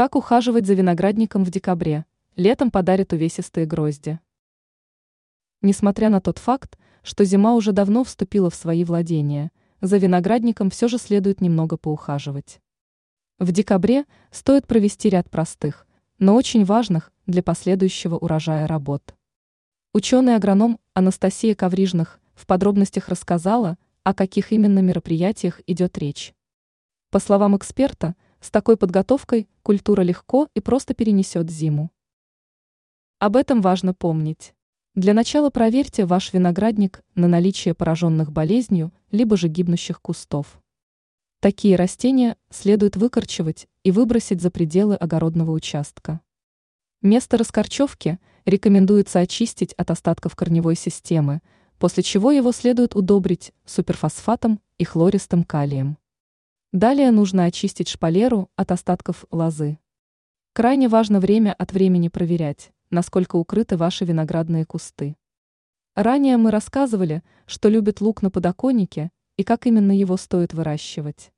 Как ухаживать за виноградником в декабре? Летом подарит увесистые грозди. Несмотря на тот факт, что зима уже давно вступила в свои владения, за виноградником все же следует немного поухаживать. В декабре стоит провести ряд простых, но очень важных для последующего урожая работ. Ученый-агроном Анастасия Коврижных в подробностях рассказала, о каких именно мероприятиях идет речь. По словам эксперта, с такой подготовкой культура легко и просто перенесет зиму. Об этом важно помнить. Для начала проверьте ваш виноградник на наличие пораженных болезнью, либо же гибнущих кустов. Такие растения следует выкорчевать и выбросить за пределы огородного участка. Место раскорчевки рекомендуется очистить от остатков корневой системы, после чего его следует удобрить суперфосфатом и хлористым калием. Далее нужно очистить шпалеру от остатков лозы. Крайне важно время от времени проверять, насколько укрыты ваши виноградные кусты. Ранее мы рассказывали, что любит лук на подоконнике и как именно его стоит выращивать.